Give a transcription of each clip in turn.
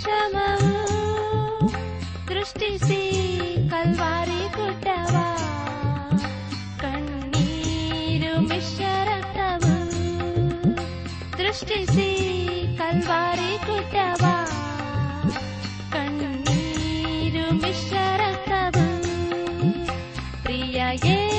ಶ್ರಮವು ಸೃಷ್ಟಿಸಿ ಕಲ್ವಾರಿ ಗುಡ್ಡವ ಕಣ್ಣೀರು ಮಿಶ್ರ ರಕ್ತವು ಸೃಷ್ಟಿಸಿ ಕಲ್ವಾರಿ ಗುಡ್ಡವ ಕಣ್ಣೀರು ಮಿಶ್ರ ರಕ್ತವು ಪ್ರಿಯ ಯೇಸು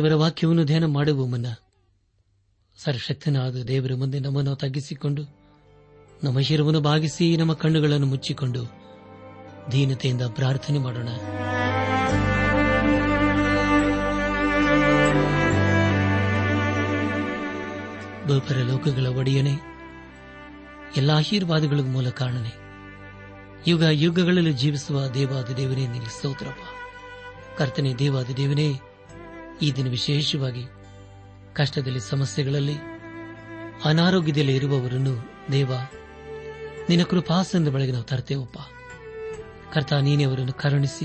ದೇವರ ವಾಕ್ಯವನ್ನು ಧ್ಯಾನ ಮಾಡುವ ಮುನ್ನ ಸರ್ವಶಕ್ತನಾದ ದೇವರ ಮುಂದೆ ನಮ್ಮನ್ನು ತಗ್ಗಿಸಿಕೊಂಡು ನಮ್ಮ ಶಿರವನ್ನು ಭಾಗಿಸಿ ನಮ್ಮ ಕಣ್ಣುಗಳನ್ನು ಮುಚ್ಚಿಕೊಂಡು ದೀನತೆಯಿಂದ ಪ್ರಾರ್ಥನೆ ಮಾಡೋಣ. ಗೋಪರ ಲೋಕಗಳ ಒಡೆಯನೆ, ಎಲ್ಲ ಆಶೀರ್ವಾದಗಳ ಮೂಲ ಕಾರಣನೆ, ಯುಗ ಯುಗಗಳಲ್ಲಿ ಜೀವಿಸುವ ದೇವಾದ ದೇವನೇ ನಿನಗೆ ಸ್ತೋತ್ರಪ್ಪ. ಕರ್ತನೆ ದೇವಾದ ದೇವನೇ ಈ ದಿನ ವಿಶೇಷವಾಗಿ ಕಷ್ಟದಲ್ಲಿ, ಸಮಸ್ಯೆಗಳಲ್ಲಿ, ಅನಾರೋಗ್ಯದಲ್ಲಿ ಇರುವವರನ್ನು ದೇವ, ನಿನ್ನ ಕೃಪಾಸನದ ಬಳಿಗೆ ನಾವು ತರ್ತೇವಪ್ಪ. ಕರ್ತ, ನೀನೇ ಅವರನ್ನು ಕರುಣಿಸಿ,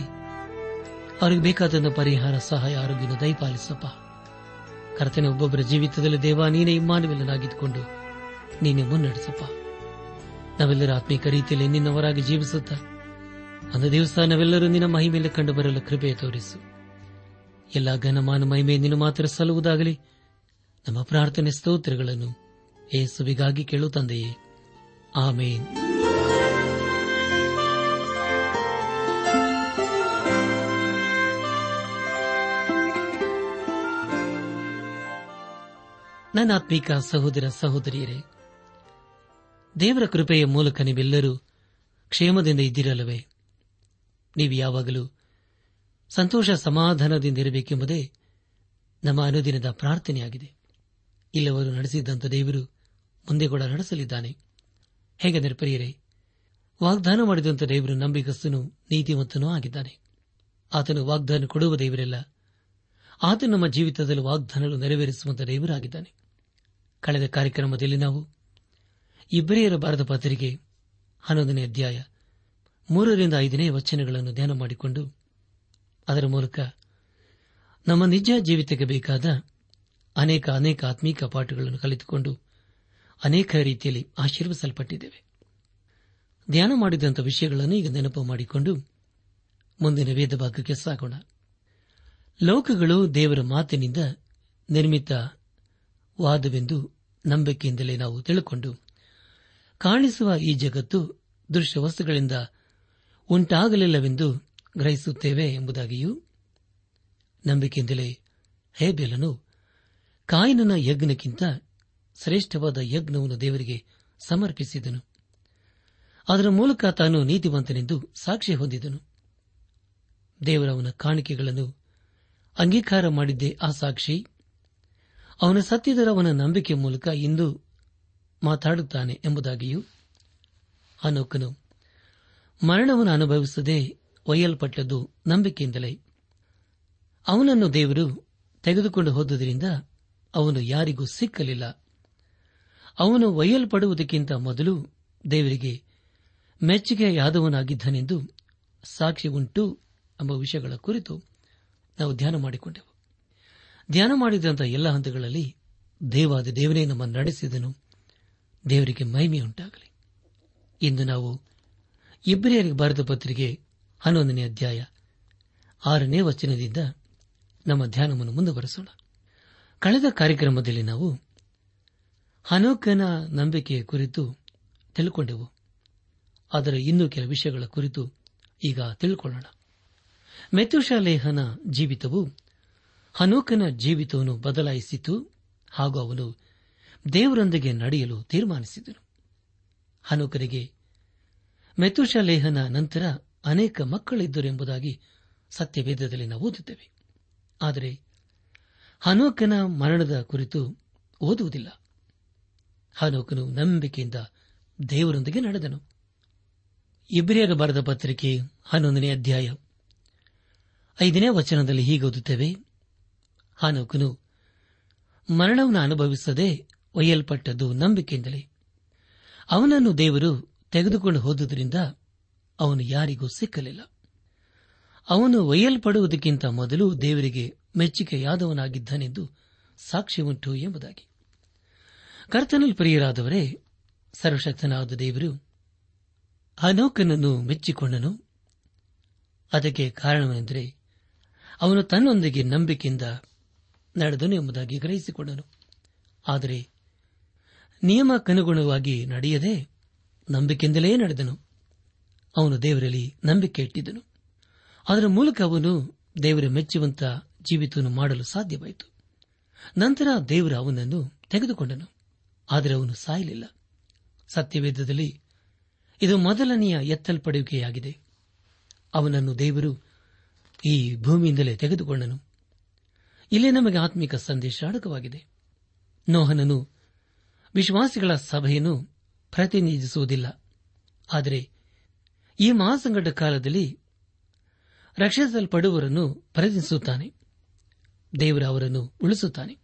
ಅವರಿಗೆ ಬೇಕಾದಂಥ ಪರಿಹಾರ, ಸಹಾಯ ಆರೋಗ್ಯನ ದಯಪಾಲಿಸಪ್ಪ. ಕರ್ತನೆ, ಒಬ್ಬೊಬ್ಬರ ಜೀವಿತದಲ್ಲಿ ದೇವ, ನೀನೇ ಇಮ್ಮಾನವಿಲ್ಲನಾಗಿದ್ದುಕೊಂಡು ನೀನೇ ಮುನ್ನಡೆಸಪ್ಪ. ನಾವೆಲ್ಲರ ಆತ್ಮೀಕ ರೀತಿಯಲ್ಲಿ ನಿನ್ನವರಾಗಿ ಜೀವಿಸುತ್ತ ಒಂದು ದಿವಸ ನಾವೆಲ್ಲರೂ ನಿನ್ನ ಮಹಿಮೇಲೆ ಕಂಡು ಬರಲು ಕೃಪೆ ತೋರಿಸು. ಎಲ್ಲ ಘನಮಾನ ಮಹಿಮೆ ನೀನು ಮಾತ್ರ ಸಲ್ಲುವುದಾಗಲಿ. ನಮ್ಮ ಪ್ರಾರ್ಥನೆ ಸ್ತೋತ್ರಗಳನ್ನು ಏಸುವಿಗಾಗಿ ಕೇಳು ತಂದೆಯೇ. ಆಮೇನ್. ನನ್ನ ಆತ್ಮೀಕ ಸಹೋದರ ಸಹೋದರಿಯರೇ, ದೇವರ ಕೃಪೆಯ ಮೂಲಕ ನೀವೆಲ್ಲರೂ ಕ್ಷೇಮದಿಂದ ಇದ್ದಿರಲ್ಲವೇ? ನೀವು ಯಾವಾಗಲೂ ಸಂತೋಷ ಸಮಾಧಾನದಿಂದ ಇರಬೇಕೆಂಬುದೇ ನಮ್ಮ ಅನುದಿನದ ಪ್ರಾರ್ಥನೆಯಾಗಿದೆ. ಇಲ್ಲವರು ನಡೆಸಿದ್ದಂಥ ದೇವರು ಮುಂದೆ ಕೂಡ ನಡೆಸಲಿದ್ದಾನೆ. ಹೇಗೆಂದರೆ ಪ್ರಿಯರೇ, ವಾಗ್ದಾನ ಮಾಡಿದಂಥ ದೇವರು ನಂಬಿಕಸ್ತನು ನೀತಿವಂತನೂ ಆಗಿದ್ದಾನೆ. ಆತನು ವಾಗ್ದಾನ ಕೊಡುವ ದೇವರಲ್ಲ. ಆತ ನಮ್ಮ ಜೀವಿತದಲ್ಲಿ ವಾಗ್ದಾನಗಳು ನೆರವೇರಿಸುವಂತಹ ದೇವರಾಗಿದ್ದಾನೆ. ಕಳೆದ ಕಾರ್ಯಕ್ರಮದಲ್ಲಿ ನಾವು ಇಬ್ಬರಿಯರ ಬಾರದ ಪತ್ರಿಕೆ ಹನ್ನೊಂದನೇ ಅಧ್ಯಾಯ ಮೂರರಿಂದ ಐದನೇ ವಚನಗಳನ್ನು ಧ್ಯಾನ ಮಾಡಿಕೊಂಡು ಅದರ ಮೂಲಕ ನಮ್ಮ ನಿಜ ಜೀವಿತಕ್ಕೆ ಬೇಕಾದ ಅನೇಕ ಅನೇಕ ಆತ್ಮೀಕ ಪಾಠಗಳನ್ನು ಕಲಿತುಕೊಂಡು ಅನೇಕ ರೀತಿಯಲ್ಲಿ ಆಶೀರ್ವಿಸಲ್ಪಟ್ಟಿದ್ದೇವೆ ಧ್ಯಾನ ಮಾಡಿದಂಥ ವಿಷಯಗಳನ್ನು ಈಗ ನೆನಪು ಮಾಡಿಕೊಂಡು ಮುಂದಿನ ವೇದ ಭಾಗಕ್ಕೆ ಸಾಗೋಣ. ಲೋಕಗಳು ದೇವರ ಮಾತಿನಿಂದ ನಿರ್ಮಿತವಾದವೆಂದು ನಂಬಿಕೆಯಿಂದಲೇ ನಾವು ತಿಳುಕೊಂಡು ಕಾಣಿಸುವ ಈ ಜಗತ್ತು ದೃಶ್ಯ ವಸ್ತುಗಳಿಂದ ಉಂಟಾಗಲಿಲ್ಲವೆಂದು ಗ್ರಹಿಸುತ್ತೇವೆ ಎಂಬುದಾಗಿಯೂ ನಂಬಿಕೆಯಿಂದಲೇ ಹೇಬೆಲನು ಕಾಯಿನನ ಯಜ್ಞಕ್ಕಿಂತ ಶ್ರೇಷ್ಠವಾದ ಯಜ್ಞವನ್ನು ದೇವರಿಗೆ ಸಮರ್ಪಿಸಿದನು. ಅದರ ಮೂಲಕ ತಾನು ನೀತಿವಂತನೆಂದು ಸಾಕ್ಷಿ ಹೊಂದಿದನು. ದೇವರವನ ಕಾಣಿಕೆಗಳನ್ನು ಅಂಗೀಕಾರ ಮಾಡಿದ್ದೇ ಆ ಸಾಕ್ಷಿ. ಅವನ ಸತ್ಯದರ ಅವನ ನಂಬಿಕೆ ಮೂಲಕ ಇಂದು ಮಾತಾಡುತ್ತಾನೆ ಎಂಬುದಾಗಿಯೂ ಅನೋಕನು ಮರಣವನ್ನು ಅನುಭವಿಸದೆ ಒಯ್ಯಲ್ಪಟ್ಟದ್ದು ನಂಬಿಕೆಯಿಂದಲೇ. ಅವನನ್ನು ದೇವರು ತೆಗೆದುಕೊಂಡು ಹೋದುದರಿಂದ ಅವನು ಯಾರಿಗೂ ಸಿಕ್ಕಲಿಲ್ಲ. ಅವನು ಒಯ್ಯಲ್ಪಡುವುದಕ್ಕಿಂತ ಮೊದಲು ದೇವರಿಗೆ ಮೆಚ್ಚುಗೆಯಾದವನಾಗಿದ್ದನೆಂದು ಸಾಕ್ಷಿ ಉಂಟು ಎಂಬ ವಿಷಯಗಳ ಕುರಿತು ನಾವು ಧ್ಯಾನ ಮಾಡಿಕೊಂಡೆವು. ಧ್ಯಾನ ಮಾಡಿದಂಥ ಎಲ್ಲ ಹಂತಗಳಲ್ಲಿ ದೇವಾದ ದೇವನೇ ನಮ್ಮನ್ನು ನಡೆಸಿದನು. ದೇವರಿಗೆ ಮಹಿಮೆಯುಂಟಾಗಲಿ. ಇಂದು ನಾವು ಇಬ್ರಿಯರಿಗೆ ಬರೆದ ಪತ್ರಿಕೆ ಹನ್ನೊಂದನೇ ಅಧ್ಯಾಯ ಆರನೇ ವಚನದಿಂದ ನಮ್ಮ ಧ್ಯಾನವನ್ನು ಮುಂದುವರೆಸೋಣ. ಕಳೆದ ಕಾರ್ಯಕ್ರಮದಲ್ಲಿ ನಾವು ಹನೋಕನ ನಂಬಿಕೆಯ ಕುರಿತು ತಿಳ್ಕೊಂಡೆವು. ಅದರ ಇನ್ನೂ ಕೆಲ ವಿಷಯಗಳ ಕುರಿತು ಈಗ ತಿಳ್ಕೊಳ್ಳೋಣ. ಮೆತುಶಾಲೇಹನ ಜೀವಿತವು ಹನೋಕನ ಜೀವಿತವನ್ನು ಬದಲಾಯಿಸಿತು ಹಾಗೂ ಅವನು ದೇವರೊಂದಿಗೆ ನಡೆಯಲು ತೀರ್ಮಾನಿಸಿದನು. ಹನೋಕನಿಗೆ ಮೆತುಶಾಲೇಹನ ನಂತರ ಅನೇಕ ಮಕ್ಕಳಿದ್ದರು ಎಂಬುದಾಗಿ ಸತ್ಯವೇದದಲ್ಲಿ ನಾವು ಓದುತ್ತೇವೆ. ಆದರೆ ಹನೋಕನ ಮರಣದ ಕುರಿತು ಓದುವುದಿಲ್ಲ. ಹನೋಕನು ನಂಬಿಕೆಯಿಂದ ದೇವರೊಂದಿಗೆ ನಡೆದನು. ಇಬ್ರಿಯರ ಬರೆದ ಪತ್ರಿಕೆ ಹನ್ನೊಂದನೇ ಅಧ್ಯಾಯ ಐದನೇ ವಚನದಲ್ಲಿ ಹೀಗೆ ಓದುತ್ತೇವೆ. ಹನೋಕನು, ಮರಣವನ್ನು ಅನುಭವಿಸದೆ ಒಯ್ಯಲ್ಪಟ್ಟದ್ದು ನಂಬಿಕೆಯಿಂದಲೇ. ಅವನನ್ನು ದೇವರು ತೆಗೆದುಕೊಂಡು ಹೋದುದರಿಂದ ಅವನು ಯಾರಿಗೂ ಸಿಕ್ಕಲಿಲ್ಲ. ಅವನು ಒಯ್ಯಲ್ಪಡುವುದಕ್ಕಿಂತ ಮೊದಲು ದೇವರಿಗೆ ಮೆಚ್ಚುಗೆಯಾದವನಾಗಿದ್ದನೆಂದು ಸಾಕ್ಷಿ ಉಂಟು ಎಂಬುದಾಗಿ. ಕರ್ತನಲ್ಲಿ ಪ್ರಿಯರಾದವರೇ, ಸರ್ವಶಕ್ತನಾದ ದೇವರು ಹನೋಕನನ್ನು ಮೆಚ್ಚಿಕೊಂಡನು. ಅದಕ್ಕೆ ಕಾರಣವೆಂದರೆ ಅವನು ತನ್ನೊಂದಿಗೆ ನಂಬಿಕೆಯಿಂದ ನಡೆದನು ಎಂಬುದಾಗಿ ಗ್ರಹಿಸಿಕೊಂಡನು. ಆದರೆ ನಿಯಮಕ್ಕನುಗುಣವಾಗಿ ನಡೆಯದೆ ನಂಬಿಕೆಯಿಂದಲೇ ನಡೆದನು. ಅವನು ದೇವರಲ್ಲಿ ನಂಬಿಕೆ ಇಟ್ಟಿದ್ದನು. ಅದರ ಮೂಲಕ ಅವನು ದೇವರ ಮೆಚ್ಚುವಂತ ಜೀವಿತವನ್ನು ಮಾಡಲು ಸಾಧ್ಯವಾಯಿತು. ನಂತರ ದೇವರು ಅವನನ್ನು ತೆಗೆದುಕೊಂಡನು. ಆದರೆ ಅವನು ಸಾಯಲಿಲ್ಲ. ಸತ್ಯವೇದದಲ್ಲಿ ಇದು ಮೊದಲನೆಯ ಎತ್ತಲ್ಪಡುವಿಕೆಯಾಗಿದೆ ಅವನನ್ನು ದೇವರು ಈ ಭೂಮಿಯಿಂದಲೇ ತೆಗೆದುಕೊಂಡನು. ಇಲ್ಲೇ ನಮಗೆ ಆತ್ಮಿಕ ಸಂದೇಶ ಅಡಕವಾಗಿದೆ. ನೋಹನನು ವಿಶ್ವಾಸಿಗಳ ಸಭೆಯನ್ನು ಪ್ರತಿನಿಧಿಸುವುದಿಲ್ಲ. ಆದರೆ ಈ ಮಹಾಸಂಕಟ ಕಾಲದಲ್ಲಿ ರಕ್ಷಿಸಲ್ಪಡುವರನ್ನು ಪ್ರಯತ್ನಿಸುತ್ತಾನೆ ದೇವರ ಅವರನ್ನು ಉಳಿಸುತ್ತಾನೆ.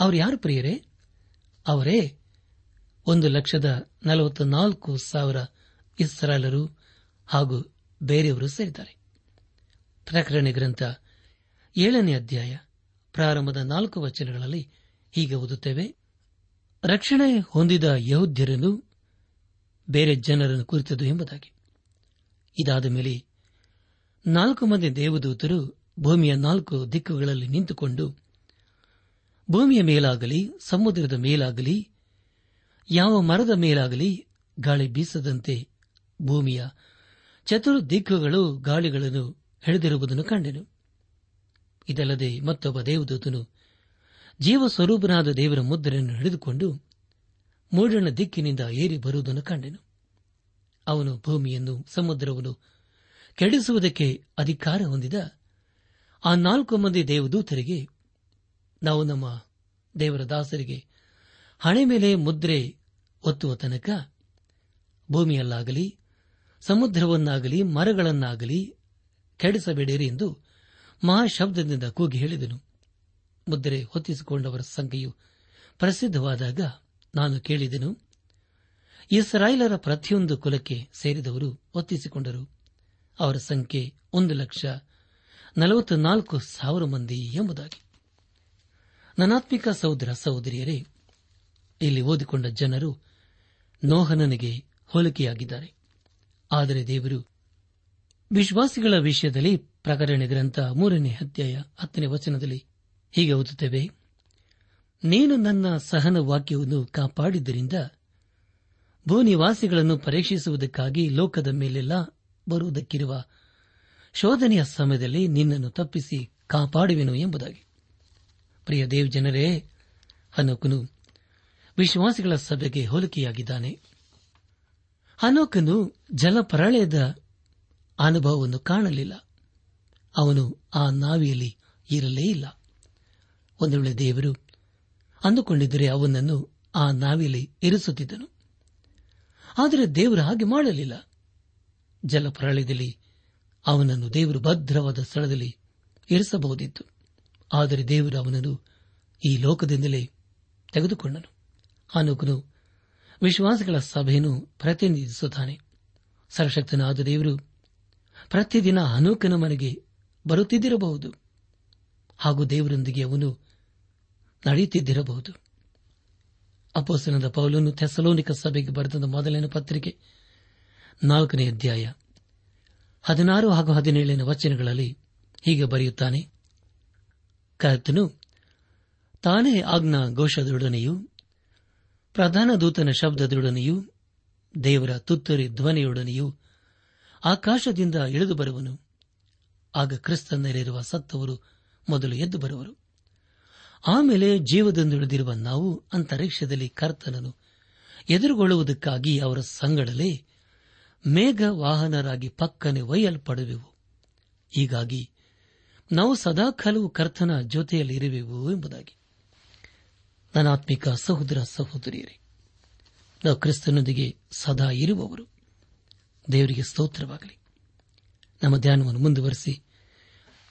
ಅವರು ಯಾರು ಪ್ರಿಯರೇ? ಅವರೇ ಒಂದು ಲಕ್ಷದ ನಲವತ್ತ ನಾಲ್ಕು ಸಾವಿರ ಇಸ್ರಾಲರು ಹಾಗೂ ಬೇರೆಯವರು ಸೇರಿದ್ದಾರೆ. ಪ್ರಕರಣ ಗ್ರಂಥ ಏಳನೇ ಅಧ್ಯಾಯ ಪ್ರಾರಂಭದ ನಾಲ್ಕು ವಚನಗಳಲ್ಲಿ ಹೀಗೆ ಓದುತ್ತೇವೆ. ರಕ್ಷಣೆ ಹೊಂದಿದ ಯಹೋದ್ಯರನ್ನು ಬೇರೆ ಜನರನ್ನು ಕುರಿತದು ಎಂಬುದಾಗಿ. ಇದಾದ ಮೇಲೆ ನಾಲ್ಕು ಮಂದಿ ದೇವದೂತರು ಭೂಮಿಯ ನಾಲ್ಕು ದಿಕ್ಕುಗಳಲ್ಲಿ ನಿಂತುಕೊಂಡು, ಭೂಮಿಯ ಮೇಲಾಗಲಿ, ಸಮುದ್ರದ ಮೇಲಾಗಲಿ, ಯಾವ ಮರದ ಮೇಲಾಗಲಿ ಗಾಳಿ ಬೀಸದಂತೆ ಭೂಮಿಯ ಚತುರ್ ದಿಕ್ಕುಗಳು ಗಾಳಿಗಳನ್ನು ಹಿಡಿದಿರುವುದನ್ನು ಕಂಡೆನು. ಇದಲ್ಲದೆ ಮತ್ತೊಬ್ಬ ದೇವದೂತನು ಜೀವ ಸ್ವರೂಪನಾದ ದೇವರ ಮುದ್ರೆಯನ್ನು ಹಿಡಿದುಕೊಂಡು ಮೂಡಣ ದಿಕ್ಕಿನಿಂದ ಏರಿ ಬರುವುದನ್ನು ಕಂಡೆನು. ಅವನು ಭೂಮಿಯನ್ನು, ಸಮುದ್ರವನ್ನು ಕೆಡಿಸುವುದಕ್ಕೆ ಅಧಿಕಾರ ಹೊಂದಿದ ಆ ನಾಲ್ಕು ಮಂದಿ ದೇವದೂತರಿಗೆ, ನಾವು ನಮ್ಮ ದೇವರ ದಾಸರಿಗೆ ಹಣೆ ಮೇಲೆ ಮುದ್ರೆ ಒತ್ತುವ ತನಕ ಭೂಮಿಯಲ್ಲಾಗಲಿ, ಸಮುದ್ರವನ್ನಾಗಲಿ, ಮರಗಳನ್ನಾಗಲಿ ಕೆಡಿಸಬೇಡಿರಿ ಎಂದು ಮಹಾಶಬ್ದದಿಂದ ಕೂಗಿ ಹೇಳಿದನು. ಮುದ್ರೆ ಹೊತ್ತಿಸಿಕೊಂಡವರ ಸಂಖ್ಯೆಯು ಪ್ರಸಿದ್ಧವಾದಾಗ ನಾನು ಕೇಳಿದೆನು ಇಸ್ರಾಯೇಲರ ಪ್ರತಿಯೊಂದು ಕುಲಕ್ಕೆ ಸೇರಿದವರು ಒತ್ತಿಸಿಕೊಂಡರು. ಅವರ ಸಂಖ್ಯೆ ಒಂದು ಲಕ್ಷ ನಲವತ್ನಾಲ್ಕು ಸಾವಿರ ಮಂದಿ ಎಂಬುದಾಗಿ. ನನಾತ್ಮಿಕ ಸಹೋದರ ಸಹೋದರಿಯರೇ, ಇಲ್ಲಿ ಓದಿಕೊಂಡ ಜನರು ನೋಹನನಿಗೆ ಹೋಲಿಕೆಯಾಗಿದ್ದಾರೆ. ಆದರೆ ದೇವರು ವಿಶ್ವಾಸಿಗಳ ವಿಷಯದಲ್ಲಿ ಪ್ರಕರಣ ಗ್ರಂಥ ಮೂರನೇ ಅಧ್ಯಾಯ ಹತ್ತನೇ ವಚನದಲ್ಲಿ ಹೀಗೆ ಓದುತ್ತೇವೆ, ನೀನು ನನ್ನ ಸಹನ ವಾಕ್ಯವನ್ನು ಕಾಪಾಡಿದ್ದರಿಂದ ಭೂನಿವಾಸಿಗಳನ್ನು ಪರೀಕ್ಷಿಸುವುದಕ್ಕಾಗಿ ಲೋಕದ ಮೇಲೆಲ್ಲ ಬರುವುದಕ್ಕಿರುವ ಶೋಧನೆಯ ಸಮಯದಲ್ಲಿ ನಿನ್ನನ್ನು ತಪ್ಪಿಸಿ ಕಾಪಾಡುವೆನು ಎಂಬುದಾಗಿ. ಪ್ರಿಯ ದೇವ್ ಜನರೇ, ಹನೋಕನು ವಿಶ್ವಾಸಿಗಳ ಸಭೆಗೆ ಹೋಲಿಕೆಯಾಗಿದ್ದಾನೆ. ಹನೋಕನು ಜಲಪ್ರಳಯದ ಅನುಭವವನ್ನು ಕಾಣಲಿಲ್ಲ. ಅವನು ಆ ನಾವಿಯಲ್ಲಿ ಇರಲೇ ಇಲ್ಲ. ಒಂದು ವೇಳೆ ದೇವರು ಅಂದುಕೊಂಡಿದ್ದರೆ ಅವನನ್ನು ಆ ನಾವಿಯಲ್ಲಿ ಇರಿಸುತ್ತಿದ್ದನು. ಆದರೆ ದೇವರು ಹಾಗೆ ಮಾಡಲಿಲ್ಲ. ಜಲಪ್ರಳಯದಲ್ಲಿ ಅವನನ್ನು ದೇವರು ಭದ್ರವಾದ ಸ್ಥಳದಲ್ಲಿ ಇರಿಸಬಹುದಿತ್ತು. ಆದರೆ ದೇವರು ಅವನನ್ನು ಈ ಲೋಕದಿಂದಲೇ ತೆಗೆದುಕೊಂಡನು. ಅನುಕನು ವಿಶ್ವಾಸಗಳ ಸಭೆಯನ್ನು ಪ್ರತಿನಿಧಿಸುತ್ತಾನೆ. ಸರ್ವಶಕ್ತನಾದ ದೇವರು ಪ್ರತಿದಿನ ಅನೂಕನ ಮನೆಗೆ ಬರುತ್ತಿದ್ದಿರಬಹುದು ಹಾಗೂ ದೇವರೊಂದಿಗೆ ಅವನು ನಡೆಯುತ್ತಿದ್ದಿರಬಹುದು. ಅಪೋಸನದ ಪೌಲನ್ನು ಥೆಸಲೋನಿಕ ಸಭೆಗೆ ಬರೆದ ಮೊದಲನೇ ಪತ್ರಿಕೆ, ನಾಲ್ಕನೇ ಅಧ್ಯಾಯ, ಹದಿನಾರು ಹಾಗೂ ಹದಿನೇಳನೇ ವಚನಗಳಲ್ಲಿ ಹೀಗೆ ಬರೆಯುತ್ತಾನೆ. ಕರ್ತನು ತಾನೇ ಆಜ್ಞಾ ಘೋಷದೊಡನೆಯೂ ಪ್ರಧಾನ ದೂತನ ಶಬ್ದದೊಡನೆಯೂ, ದೇವರ ತುತ್ತರಿ ಧ್ವನಿಯೊಡನೆಯೂ ಆಕಾಶದಿಂದ ಇಳಿದು ಬರುವನು. ಆಗ ಕ್ರಿಸ್ತನಲ್ಲಿರುವ ಸತ್ತವರು ಮೊದಲು ಎದ್ದು ಬರುವರು. ಆಮೇಲೆ ಜೀವದಿಂದುಳಿದಿರುವ ನಾವು ಅಂತರಿಕ್ಷದಲ್ಲಿ ಕರ್ತನನ್ನು ಎದುರುಗೊಳ್ಳುವುದಕ್ಕಾಗಿ ಅವರ ಸಂಗಡಲೇ ಮೇಘ ವಾಹನರಾಗಿ ಪಕ್ಕನೆ ಒಯ್ಯಲ್ಪಡುವೆವು. ಹೀಗಾಗಿ ನಾವು ಸದಾಕಾಲವು ಕರ್ತನ ಜೊತೆಯಲ್ಲಿರುವೆವು ಎಂಬುದಾಗಿ. ನನಾತ್ಮಿಕ ಸಹೋದರ ಸಹೋದರಿಯರೇ, ನಾವು ಕ್ರಿಸ್ತನೊಂದಿಗೆ ಸದಾ ಇರುವವರು. ದೇವರಿಗೆ ಸ್ತೋತ್ರವಾಗಲಿ. ನಮ್ಮ ಧ್ಯಾನವನ್ನು ಮುಂದುವರೆಸಿ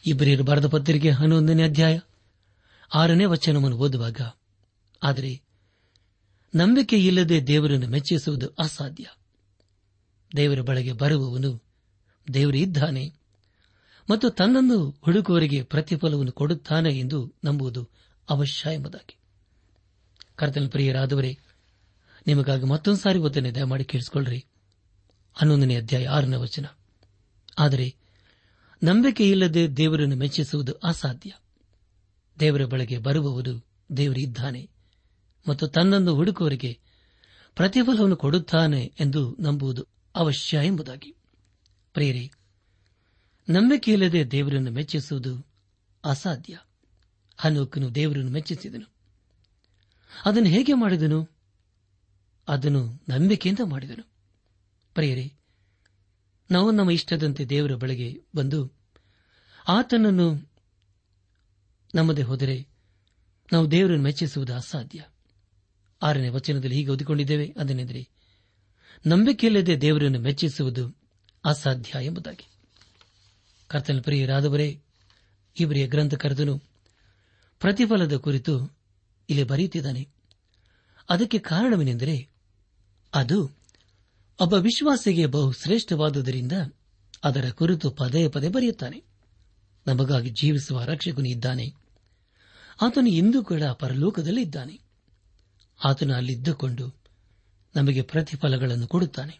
ಇಬ್ಬರಿಯರು ಬರೆದ ಪತ್ರಿಕೆ ಹನ್ನೊಂದನೇ ಅಧ್ಯಾಯ ಆರನೇ ವಚನವನ್ನು ಓದುವಾಗ, ಆದರೆ ನಂಬಿಕೆ ಇಲ್ಲದೆ ದೇವರನ್ನು ಮೆಚ್ಚಿಸುವುದು ಅಸಾಧ್ಯ. ದೇವರ ಬಳಗೆ ಬರುವವನು ದೇವರು ಇದ್ದಾನೆ ಮತ್ತು ತನ್ನನ್ನು ಹುಡುಕುವರಿಗೆ ಪ್ರತಿಫಲವನ್ನು ಕೊಡುತ್ತಾನೆ ಎಂದು ನಂಬುವುದು ಅವಶ್ಯ ಎಂಬುದಾಗಿ. ಕರ್ತನ ಪ್ರಿಯರಾದವರೇ, ನಿಮಗಾಗಿ ಮತ್ತೊಂದು ಸಾರಿ ಓದನೆ ದಯಮಾಡಿ ಕೇಳಿಸಿಕೊಳ್ಳ್ರಿ. ಹನ್ನೊಂದನೇ ಅಧ್ಯಾಯ ಆರನೇ ವಚನ. ಆದರೆ ನಂಬಿಕೆ ಇಲ್ಲದೆ ದೇವರನ್ನು ಮೆಚ್ಚಿಸುವುದು ಅಸಾಧ್ಯ. ದೇವರ ಬಳಿಗೆ ಬರುವವರು ದೇವರಿದ್ದಾನೆ ಮತ್ತು ತನ್ನನ್ನು ಹುಡುಕುವವರಿಗೆ ಪ್ರತಿಫಲವನ್ನು ಕೊಡುತ್ತಾನೆ ಎಂದು ನಂಬುವುದು ಅವಶ್ಯ ಎಂಬುದಾಗಿ. ಪ್ರೇರಿ ನಂಬಿಕೆಯಿಲ್ಲದೆ ದೇವರನ್ನು ಮೆಚ್ಚಿಸುವುದು ಅಸಾಧ್ಯ. ಹನೋಕನು ದೇವರನ್ನು ಮೆಚ್ಚಿಸಿದನು. ಅದನ್ನು ಹೇಗೆ ಮಾಡಿದನು? ಅದನ್ನು ನಂಬಿಕೆಯಿಂದ ಮಾಡಿದನು. ಪ್ರೇರಿ ನಾವು ನಮ್ಮ ಇಷ್ಟದಂತೆ ದೇವರ ಬಳಿಗೆ ಬಂದು ಆತನನ್ನು ನಮ್ಮದೇ ಹೋದರೆ ನಾವು ದೇವರನ್ನು ಮೆಚ್ಚಿಸುವುದು ಅಸಾಧ್ಯ. ಆರನೇ ವಚನದಲ್ಲಿ ಹೀಗೆ ಓದಿಕೊಂಡಿದ್ದೇವೆ, ಅದನ್ನೆಂದರೆ ನಂಬಿಕೆಯಲ್ಲದೆ ದೇವರನ್ನು ಮೆಚ್ಚಿಸುವುದು ಅಸಾಧ್ಯ ಎಂಬುದಾಗಿ. ಕರ್ತನ ಪ್ರಿಯರಾದವರೇ ಇವರಿಯ ಗ್ರಂಥಕರ್ತನು ಪ್ರತಿಫಲದ ಕುರಿತು ಇಲ್ಲಿ ಬರೆಯುತ್ತಿದ್ದಾನೆ. ಅದಕ್ಕೆ ಕಾರಣವೇನೆಂದರೆ ಅದು ಒಬ್ಬ ವಿಶ್ವಾಸಿಗೆ ಬಹು ಶ್ರೇಷ್ಠವಾದುದರಿಂದ ಅದರ ಕುರಿತು ಪದೇ ಪದೇ ಬರೆಯುತ್ತಾನೆ. ನಮಗಾಗಿ ಜೀವಿಸುವ ರಕ್ಷಕನು ಇದ್ದಾನೆ. ಆತನು ಇಂದು ಕೂಡ ಪರಲೋಕದಲ್ಲಿದ್ದಾನೆ. ಆತನು ಅಲ್ಲಿದ್ದುಕೊಂಡು ನಮಗೆ ಪ್ರತಿಫಲಗಳನ್ನು ಕೊಡುತ್ತಾನೆ.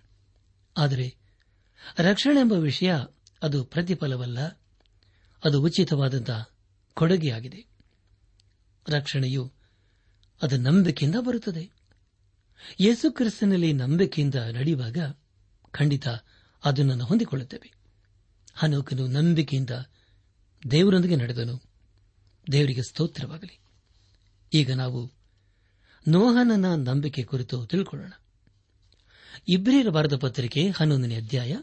ಆದರೆ ರಕ್ಷಣೆ ಎಂಬ ವಿಷಯ ಅದು ಪ್ರತಿಫಲವಲ್ಲ, ಅದು ಉಚಿತವಾದಂತಹ ಕೊಡುಗೆಯಾಗಿದೆ. ರಕ್ಷಣೆಯು ಅದು ನಂಬಿಕೆಯಿಂದ ಬರುತ್ತದೆ. ಯೇಸು ಕ್ರಿಸ್ತನಲ್ಲಿ ನಂಬಿಕೆಯಿಂದ ನಡೆಯುವಾಗ ಖಂಡಿತ ಅದನ್ನು ಹೊಂದಿಕೊಳ್ಳುತ್ತೇವೆ ಹನೋಕನು ನಂಬಿಕೆಯಿಂದ ದೇವರೊಂದಿಗೆ ನಡೆದನು. ದೇವರಿಗೆ ಸ್ತೋತ್ರವಾಗಲಿ. ಈಗ ನಾವು ನೋಹನನ ನಂಬಿಕೆ ಕುರಿತು ತಿಳ್ಕೊಳ್ಳೋಣ. ಇಬ್ರಿಯರ ಬಾರದ ಪತ್ರಿಕೆ ಹನ್ನೊಂದನೇ ಅಧ್ಯಾಯ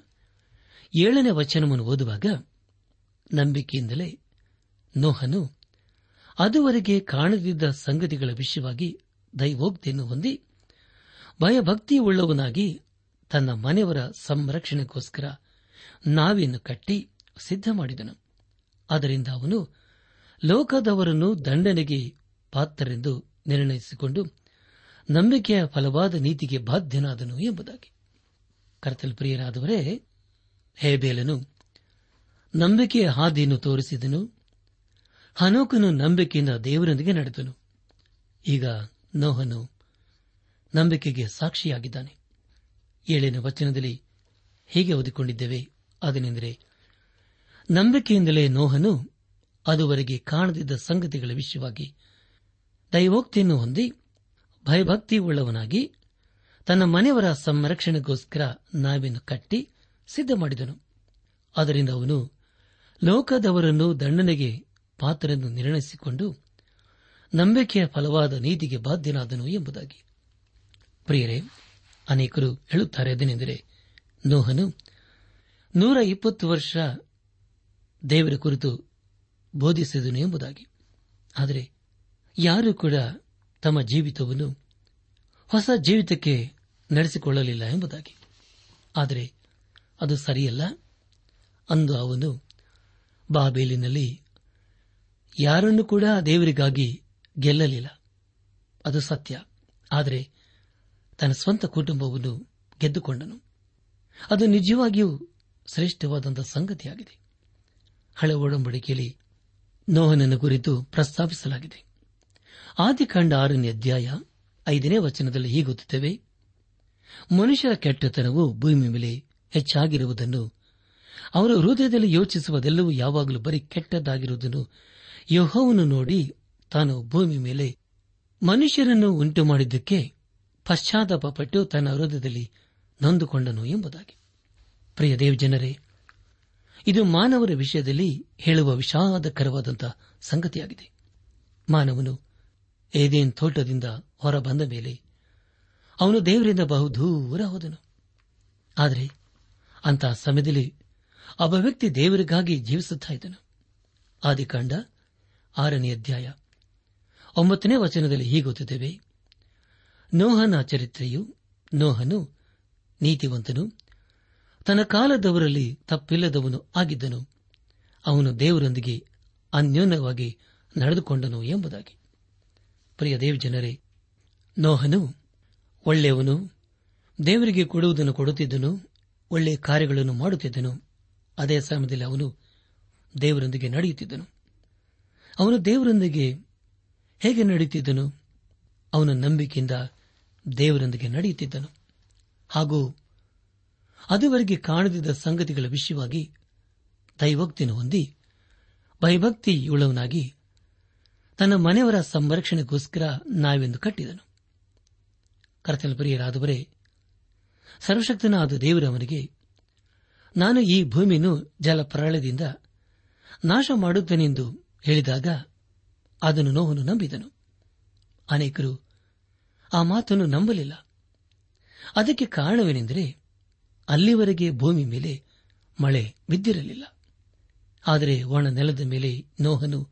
ಏಳನೇ ವಚನವನ್ನು ಓದುವಾಗ ನಂಬಿಕೆಯಿಂದಲೇ ನೋಹನು ಅದುವರೆಗೆ ಕಾಣದಿದ್ದ ಸಂಗತಿಗಳ ವಿಷಯವಾಗಿ ದೈವೋಕ್ತಿಯನ್ನು ಹೊಂದಿ ಭಯಭಕ್ತಿಯುಳ್ಳವನಾಗಿ ತನ್ನ ಮನೆಯವರ ಸಂರಕ್ಷಣೆಗೋಸ್ಕರ ನಾವಿಯನ್ನು ಕಟ್ಟಿ ಸಿದ್ಧ ಮಾಡಿದನು ಅದರಿಂದ ಅವನು ಲೋಕದವರನ್ನು ದಂಡನೆಗೆ ಪಾತ್ರರೆಂದು ನಿರ್ಣಯಿಸಿಕೊಂಡು ನಂಬಿಕೆಯ ಫಲವಾದ ನೀತಿಗೆ ಬಾಧ್ಯನಾದನು ಎಂಬುದಾಗಿ. ಕರ್ತಲ್ ಪ್ರಿಯರಾದವರೇ, ಹೇಬೇಲನು ನಂಬಿಕೆಯ ಹಾದಿಯನ್ನು ತೋರಿಸಿದನು. ಹನೋಕನು ನಂಬಿಕೆಯಿಂದ ದೇವರೊಂದಿಗೆ ನಡೆದನು. ಈಗ ನೋಹನು ನಂಬಿಕೆಗೆ ಸಾಕ್ಷಿಯಾಗಿದ್ದಾನೆ. ಏಳಿನ ವಚನದಲ್ಲಿ ಹೀಗೆ ಓದಿಕೊಂಡಿದ್ದೇವೆ, ಅದನೆಂದರೆ, ನಂಬಿಕೆಯಿಂದಲೇ ನೋಹನು ಅದುವರೆಗೆ ಕಾಣದಿದ್ದ ಸಂಗತಿಗಳ ವಿಷಯವಾಗಿ ದೈವೋಕ್ತಿಯನ್ನು ಹೊಂದಿ ಭಯಭಕ್ತಿ ಉಳ್ಳವನಾಗಿ ತನ್ನ ಮನೆಯವರ ಸಂರಕ್ಷಣೆಗೋಸ್ಕರ ನಾವಿನ ಕಟ್ಟಿ ಸಿದ್ಧ ಮಾಡಿದನು. ಅದರಿಂದ ಅವನು ಲೋಕದವರನ್ನು ದಂಡನೆಗೆ ಪಾತ್ರರೆಂದು ನಿರ್ಣಯಿಸಿಕೊಂಡು ನಂಬಿಕೆಯ ಫಲವಾದ ನೀತಿಗೆ ಬಾಧ್ಯನಾದನು ಎಂಬುದಾಗಿ. ಪ್ರಿಯರೇ, ಅನೇಕರು ಹೇಳುತ್ತಾರೆ ಅದನೆಂದರೆ, ನೋಹನು ನೂರ ಇಪ್ಪತ್ತು ವರ್ಷ ದೇವರ ಕುರಿತು ಬೋಧಿಸಿದನು ಎಂಬುದಾಗಿ. ಆದರೆ ಯಾರೂ ಕೂಡ ತಮ್ಮ ಜೀವಿತವನ್ನು ಹೊಸ ಜೀವಿತಕ್ಕೆ ನಡೆಸಿಕೊಳ್ಳಲಿಲ್ಲ ಎಂಬುದಾಗಿ. ಆದರೆ ಅದು ಸರಿಯಲ್ಲ. ಅಂದು ಅವನು ಬಾಬೇಲಿನಲ್ಲಿ ಯಾರನ್ನು ಕೂಡ ದೇವರಿಗಾಗಿ ಗೆಲ್ಲಲಿಲ್ಲ. ಅದು ಸತ್ಯ. ಆದರೆ ತನ್ನ ಸ್ವಂತ ಕುಟುಂಬವನ್ನು ಗೆದ್ದುಕೊಂಡನು. ಅದು ನಿಜವಾಗಿಯೂ ಶ್ರೇಷ್ಠವಾದಂಥ ಸಂಗತಿಯಾಗಿದೆ. ಹಳೆ ಒಡಂಬಡಿಕೆಯಲ್ಲಿ ನೋಹನನ್ನು ಕುರಿತು ಪ್ರಸ್ತಾಪಿಸಲಾಗಿದೆ. ಆದಿಕಾಂಡ ಆರನೇ ಅಧ್ಯಾಯ ಐದನೇ ವಚನದಲ್ಲಿ ಹೀಗೊತ್ತೇವೆ ಮನುಷ್ಯರ ಕೆಟ್ಟತನವು ಭೂಮಿ ಮೇಲೆ ಹೆಚ್ಚಾಗಿರುವುದನ್ನು, ಅವರ ಹೃದಯದಲ್ಲಿ ಯೋಚಿಸುವುದೆಲ್ಲವೂ ಯಾವಾಗಲೂ ಬರೀ ಕೆಟ್ಟದ್ದಾಗಿರುವುದನ್ನು ಯೋಹವನ್ನು ನೋಡಿ ತಾನು ಭೂಮಿ ಮೇಲೆ ಮನುಷ್ಯರನ್ನು ಉಂಟು ಮಾಡಿದ್ದಕ್ಕೆ ಪಶ್ಚಾತ್ತಾಪಪಟ್ಟು ತನ್ನ ಹೃದಯದಲ್ಲಿ ನೊಂದುಕೊಂಡನು ಎಂಬುದಾಗಿ. ಪ್ರಿಯ ದೇವ್ ಜನರೇ ಇದು ಮಾನವರ ವಿಷಯದಲ್ಲಿ ಹೇಳುವ ವಿಷಾದಕರವಾದಂತಹ ಸಂಗತಿಯಾಗಿದೆ. ಮಾನವನು ಏದೇನ್ ತೋಟದಿಂದ ಹೊರ ಬಂದ ಮೇಲೆ ಅವನು ದೇವರಿಂದ ಬಹುದೂರ ಹೋದನು. ಆದರೆ ಅಂತಹ ಸಮಯದಲ್ಲಿ ಒಬ್ಬ ವ್ಯಕ್ತಿ ದೇವರಿಗಾಗಿ ಜೀವಿಸುತ್ತಾ ಇದ್ದನು. ಆದಿಕಾಂಡ ಆರನೇ ಅಧ್ಯಾಯ ಒಂಬತ್ತನೇ ವಚನದಲ್ಲಿ ಹೀಗೊತ್ತಿದ್ದೇವೆ ನೋಹನ ಚರಿತ್ರೆಯು ನೋಹನು ನೀತಿವಂತನು ತನ್ನ ಕಾಲದವರಲ್ಲಿ ತಪ್ಪಿಲ್ಲದವನು ಆಗಿದ್ದನು. ಅವನು ದೇವರೊಂದಿಗೆ ಅನ್ಯೋನ್ಯವಾಗಿ ನಡೆದುಕೊಂಡನು ಎಂಬುದಾಗಿ. ಪ್ರಿಯ ದೇವ್ ಜನರೇ ನೋಹನು ಒಳ್ಳೆಯವನು, ದೇವರಿಗೆ ಕೊಡುವುದನ್ನು ಕೊಡುತ್ತಿದ್ದನು ಒಳ್ಳೆಯ ಕಾರ್ಯಗಳನ್ನು ಮಾಡುತ್ತಿದ್ದನು. ಅದೇ ಸಮಯದಲ್ಲಿ ಅವನು ದೇವರೊಂದಿಗೆ ನಡೆಯುತ್ತಿದ್ದನು. ಅವನು ದೇವರೊಂದಿಗೆ ಹೇಗೆ ನಡೆಯುತ್ತಿದ್ದನು? ಅವನ ನಂಬಿಕೆಯಿಂದ ದೇವರೊಂದಿಗೆ ನಡೆಯುತ್ತಿದ್ದನು. ಹಾಗೂ ಅದುವರೆಗೆ ಕಾಣದಿದ್ದ ಸಂಗತಿಗಳ ವಿಷಯವಾಗಿ ದೈವೋಕ್ತಿಯನ್ನು ಹೊಂದಿ ಭಯಭಕ್ತಿಯುಳ್ಳವನಾಗಿ ತನ್ನ ಮನೆಯವರ ಸಂರಕ್ಷಣೆಗೋಸ್ಕರ ನಾವೆಂದು ಕಟ್ಟಿದನು. ಕರ್ತನ ಪ್ರಿಯರಾದವರೇ, ಸರ್ವಶಕ್ತನಾದ ದೇವರವನಿಗೆ ನಾನು ಈ ಭೂಮಿಯನ್ನು ಜಲಪ್ರಳಯದಿಂದ ನಾಶ ಮಾಡುತ್ತೇನೆಂದು ಹೇಳಿದಾಗ ಅದನ್ನು ನೋವನ್ನು ನಂಬಿದನು. ಅನೇಕರು ಆ ಮಾತನ್ನು ನಂಬಲಿಲ್ಲ. ಅದಕ್ಕೆ ಕಾರಣವೇನೆಂದರೆ ಅಲ್ಲಿವರೆಗೆ ಭೂಮಿ ಮೇಲೆ ಮಳೆ ಬಿದ್ದಿರಲಿಲ್ಲ. ಆದರೆ ಒಣ ನೆಲದ ಮೇಲೆ ನೋಹನು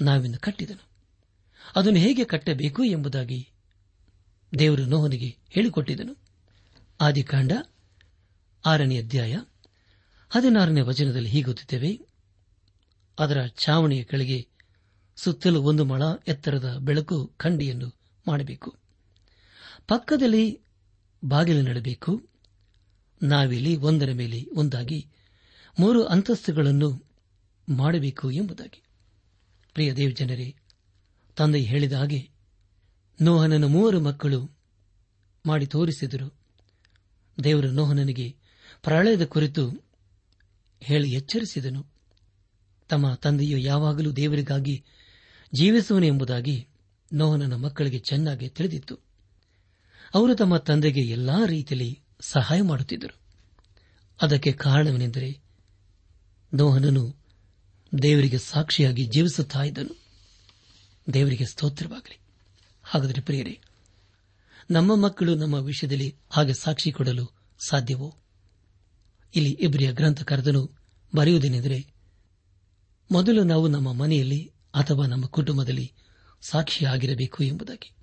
ನಾವಿನ್ನು ಕಟ್ಟಿದನು. ಅದನ್ನು ಹೇಗೆ ಕಟ್ಟಬೇಕು ಎಂಬುದಾಗಿ ದೇವರು ನೋಹನಿಗೆ ಹೇಳಿಕೊಟ್ಟಿದನು. ಆದಿಕಾಂಡ ಆರನೇ ಅಧ್ಯಾಯ ಹದಿನಾರನೇ ವಚನದಲ್ಲಿ ಹೀಗೊತ್ತಿದ್ದೇವೆ ಅದರ ಛಾವಣಿಯ ಕೆಳಗೆ ಸುತ್ತಲೂ ಒಂದು ಮಳ ಎತ್ತರದ ಬೆಳಕು ಖಂಡಿಯನ್ನು ಮಾಡಬೇಕು. ಪಕ್ಕದಲ್ಲಿ ಬಾಗಿಲು ನೆಡಬೇಕು. ನಾವಿಲ್ಲಿ ಒಂದರ ಮೇಲೆ ಒಂದಾಗಿ ಮೂರು ಅಂತಸ್ತುಗಳನ್ನು ಮಾಡಬೇಕು ಎಂಬುದಾಗಿ. ಪ್ರಿಯ ದೇವ್ ಜನರೇ ತಂದೆ ಹೇಳಿದ ಹಾಗೆ ನೋಹನನ ಮೂವರು ಮಕ್ಕಳು ಮಾಡಿ ತೋರಿಸಿದರು. ದೇವರು ನೋಹನನಿಗೆ ಪ್ರಳಯದ ಕುರಿತು ಹೇಳಿ ಎಚ್ಚರಿಸಿದನು. ತಮ್ಮ ತಂದೆಯು ಯಾವಾಗಲೂ ದೇವರಿಗಾಗಿ ಜೀವಿಸುವನು ಎಂಬುದಾಗಿ ನೋಹನನ ಮಕ್ಕಳಿಗೆ ಚೆನ್ನಾಗಿ ತಿಳಿದಿತ್ತು. ಅವರು ತಮ್ಮ ತಂದೆಗೆ ಎಲ್ಲಾ ರೀತಿಯಲ್ಲಿ ಸಹಾಯ ಮಾಡುತ್ತಿದ್ದರು. ಅದಕ್ಕೆ ಕಾರಣವೇನೆಂದರೆ ನೋಹನನು ದೇವರಿಗೆ ಸಾಕ್ಷಿಯಾಗಿ ಜೀವಿಸುತ್ತಾ ಇದ್ದನು. ದೇವರಿಗೆ ಸ್ತೋತ್ರವಾಗಲಿ. ಹಾಗಾದರೆ ಪ್ರಿಯರೇ, ನಮ್ಮ ಮಕ್ಕಳು ನಮ್ಮ ವಿಷಯದಲ್ಲಿ ಹಾಗೆ ಸಾಕ್ಷಿ ಕೊಡಲು ಸಾಧ್ಯವೋ? ಇಲ್ಲಿ ಇಬ್ರಿಯ ಗ್ರಂಥಕರ್ತನು ಬರೆಯುವುದೇನೆಂದರೆ, ಮೊದಲು ನಾವು ನಮ್ಮ ಮನೆಯಲ್ಲಿ ಅಥವಾ ನಮ್ಮ ಕುಟುಂಬದಲ್ಲಿ ಸಾಕ್ಷಿಯಾಗಿರಬೇಕು ಎಂಬುದಾಗಿ.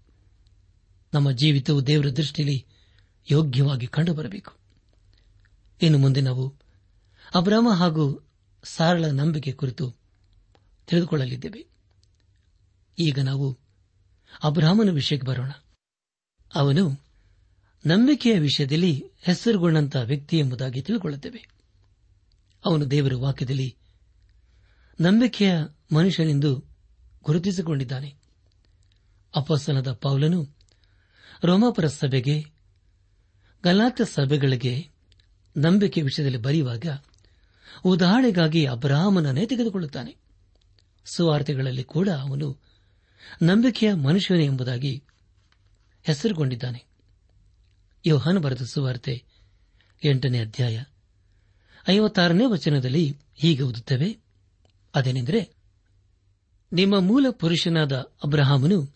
ನಮ್ಮ ಜೀವಿತವು ದೇವರ ದೃಷ್ಟಿಯಲ್ಲಿ ಯೋಗ್ಯವಾಗಿ ಕಂಡುಬರಬೇಕು. ಇನ್ನು ಮುಂದೆ ನಾವು ಅಬ್ರಾಮ ಹಾಗೂ ಸಾರಳ ನಂಬಿಕೆ ಕುರಿತು ತಿಳಿದುಕೊಳ್ಳಲಿದ್ದೇವೆ. ಈಗ ನಾವು ಅಬ್ರಾಹ್ಮನ ವಿಷಯಕ್ಕೆ ಬರೋಣ. ಅವನು ನಂಬಿಕೆಯ ವಿಷಯದಲ್ಲಿ ಹೆಸರುಗೊಂಡಂತಹ ವ್ಯಕ್ತಿ ಎಂಬುದಾಗಿ ತಿಳಿದುಕೊಳ್ಳುತ್ತೇವೆ ಅವನು ದೇವರ ವಾಕ್ಯದಲ್ಲಿ ನಂಬಿಕೆಯ ಮನುಷ್ಯನೆಂದು ಗುರುತಿಸಿಕೊಂಡಿದ್ದಾನೆ. ಅಪಸನದ ಪೌಲನು ರೋಮಾಪುರ ಸಭೆಗೆ ಗಲಾತ ಸಭೆಗಳಿಗೆ ನಂಬಿಕೆ ವಿಷಯದಲ್ಲಿ ಬರೆಯುವಾಗ ಉದಾಹರಣೆಗಾಗಿ ಅಬ್ರಾಹ್ಮನನ್ನೇ ತೆಗೆದುಕೊಳ್ಳುತ್ತಾನೆ. ಸುವಾರ್ತೆಗಳಲ್ಲಿ ಕೂಡ ಅವನು ನಂಬಿಕೆಯ ಮನುಷ್ಯನೇ ಎಂಬುದಾಗಿ ಹೆಸರುಗೊಂಡಿದ್ದಾನೆ. ಯೋಹಾನ ಬರೆದ ಸುವಾರ್ತೆ ಎಂಟನೇ ಅಧ್ಯಾಯ ಐವತ್ತಾರನೇ ವಚನದಲ್ಲಿ ಹೀಗೆ ಓದುತ್ತವೆ. ಅದೇನೆಂದರೆ, ನಿಮ್ಮ ಮೂಲ ಪುರುಷನಾದ ಅಬ್ರಹಾಮನು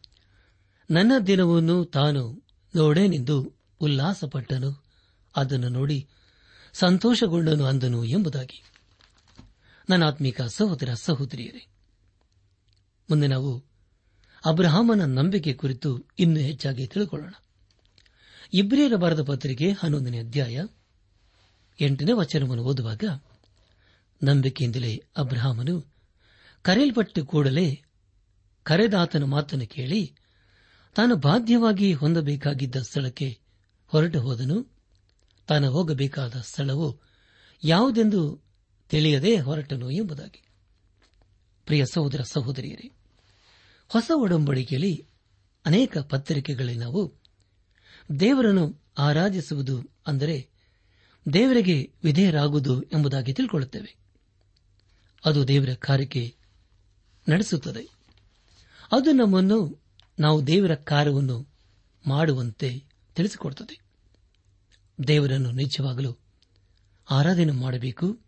ನನ್ನ ದಿನವನ್ನು ತಾನು ನೋಡೇನೆಂದು ಉಲ್ಲಾಸಪಟ್ಟನು. ಅದನ್ನು ನೋಡಿ ಸಂತೋಷಗೊಂಡನು ಅಂದನು ಎಂಬುದಾಗಿ. ನನ್ನ ಆತ್ಮಿಕ ಸಹೋದರ ಸಹೋದರಿಯರೇ, ಮುಂದೆ ನಾವು ಅಬ್ರಹಾಮನ ನಂಬಿಕೆ ಕುರಿತು ಇನ್ನೂ ಹೆಚ್ಚಾಗಿ ತಿಳಿದುಕೊಳ್ಳೋಣ ಇಬ್ರಿಯರ ಬರೆದ ಪತ್ರಿಕೆ ಹನ್ನೊಂದನೇ ಅಧ್ಯಾಯ ಎಂಟನೇ ವಚನವನ್ನು ಓದುವಾಗ ನಂಬಿಕೆಯಿಂದಲೇ ಅಬ್ರಹಾಮನು ಕರೆಯಲ್ಪಟ್ಟು ಕೂಡಲೇ ಕರೆದಾತನ ಮಾತನ್ನು ಕೇಳಿ ತಾನು ಬಾಧ್ಯವಾಗಿ ಹೊಂದಬೇಕಾಗಿದ್ದ ಸ್ಥಳಕ್ಕೆ ಹೊರಟು ಹೋದನು. ತಾನು ಹೋಗಬೇಕಾದ ಸ್ಥಳವು ಯಾವುದೆಂದು ತಿಳಿಯದೆ ಹೊರಟನು ಎಂಬುದಾಗಿ. ಪ್ರಿಯ ಸಹೋದರ ಸಹೋದರಿಯರೇ, ಹೊಸ ಒಡಂಬಡಿಕೆಯಲ್ಲಿ ಅನೇಕ ಪತ್ರಿಕೆಗಳಲ್ಲಿ ನಾವು ದೇವರನ್ನು ಆರಾಧಿಸುವುದು ಅಂದರೆ ದೇವರಿಗೆ ವಿಧೇಯರಾಗುವುದು ಎಂಬುದಾಗಿ ತಿಳ್ಕೊಳ್ಳುತ್ತೇವೆ. ಅದು ದೇವರ ಕಾರ್ಯಕ್ಕೆ ನಡೆಸುತ್ತದೆ. ಅದು ನಮ್ಮನ್ನು, ನಾವು ದೇವರ ಕಾರ್ಯವನ್ನು ಮಾಡುವಂತೆ ತಿಳಿಸಿಕೊಡುತ್ತದೆ ದೇವರನ್ನು ನಿಜವಾಗಲು ಆರಾಧನೆ ಮಾಡಬೇಕು.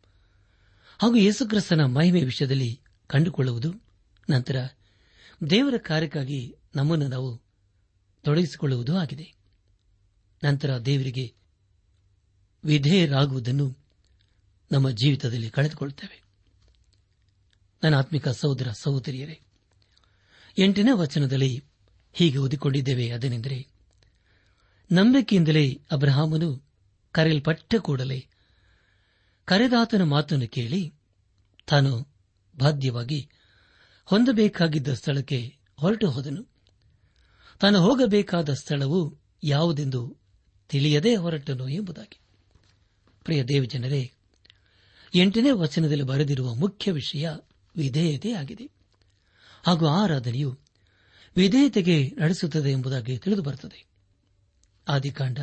ಹಾಗೂ ಯೇಸುಕ್ರಿಸ್ತನ ಮಹಿಮೆ ವಿಷಯದಲ್ಲಿ ಕಂಡುಕೊಳ್ಳುವುದು. ನಂತರ ದೇವರ ಕಾರ್ಯಕ್ಕಾಗಿ ನಮ್ಮನ್ನು ನಾವು ತೊಡಗಿಸಿಕೊಳ್ಳುವುದು ಆಗಿದೆ. ನಂತರ ದೇವರಿಗೆ ವಿಧೇಯರಾಗುವುದನ್ನು ನಮ್ಮ ಜೀವಿತದಲ್ಲಿ ಕಳೆದುಕೊಳ್ಳುತ್ತೇವೆ. ನನ್ನ ಆತ್ಮಿಕ ಸಹೋದರ ಸಹೋದರಿಯರೇ, ಎಂಟನೇ ವಚನದಲ್ಲಿ ಹೀಗೆ ಓದಿಕೊಂಡಿದ್ದೇವೆ, ಅದೇನೆಂದರೆ ನಂಬಿಕೆಯಿಂದಲೇ ಅಬ್ರಹಾಮನು ಕರೆಯಲ್ಪಟ್ಟ ಕೂಡಲೇ ಕರೆದಾತನ ಮಾತನ್ನು ಕೇಳಿ ತಾನು ಬಾಧ್ಯವಾಗಿ ಹೊಂದಬೇಕಾಗಿದ್ದ ಸ್ಥಳಕ್ಕೆ ಹೊರಟು ಹೋದನು. ತಾನು ಹೋಗಬೇಕಾದ ಸ್ಥಳವು ಯಾವುದೆಂದು ತಿಳಿಯದೇ ಹೊರಟನು ಎಂಬುದಾಗಿ. ಪ್ರಿಯ ದೇವಜನರೇ, ಎಂಟನೇ ವಚನದಲ್ಲಿ ಬರೆದಿರುವ ಮುಖ್ಯ ವಿಷಯ ವಿಧೇಯತೆ ಆಗಿದೆ. ಹಾಗೂ ಆರಾಧನೆಯು ವಿಧೇಯತೆಗೆ ನಡೆಸುತ್ತದೆ ಎಂಬುದಾಗಿ ತಿಳಿದು ಬರುತ್ತದೆ. ಆದಿಕಾಂಡ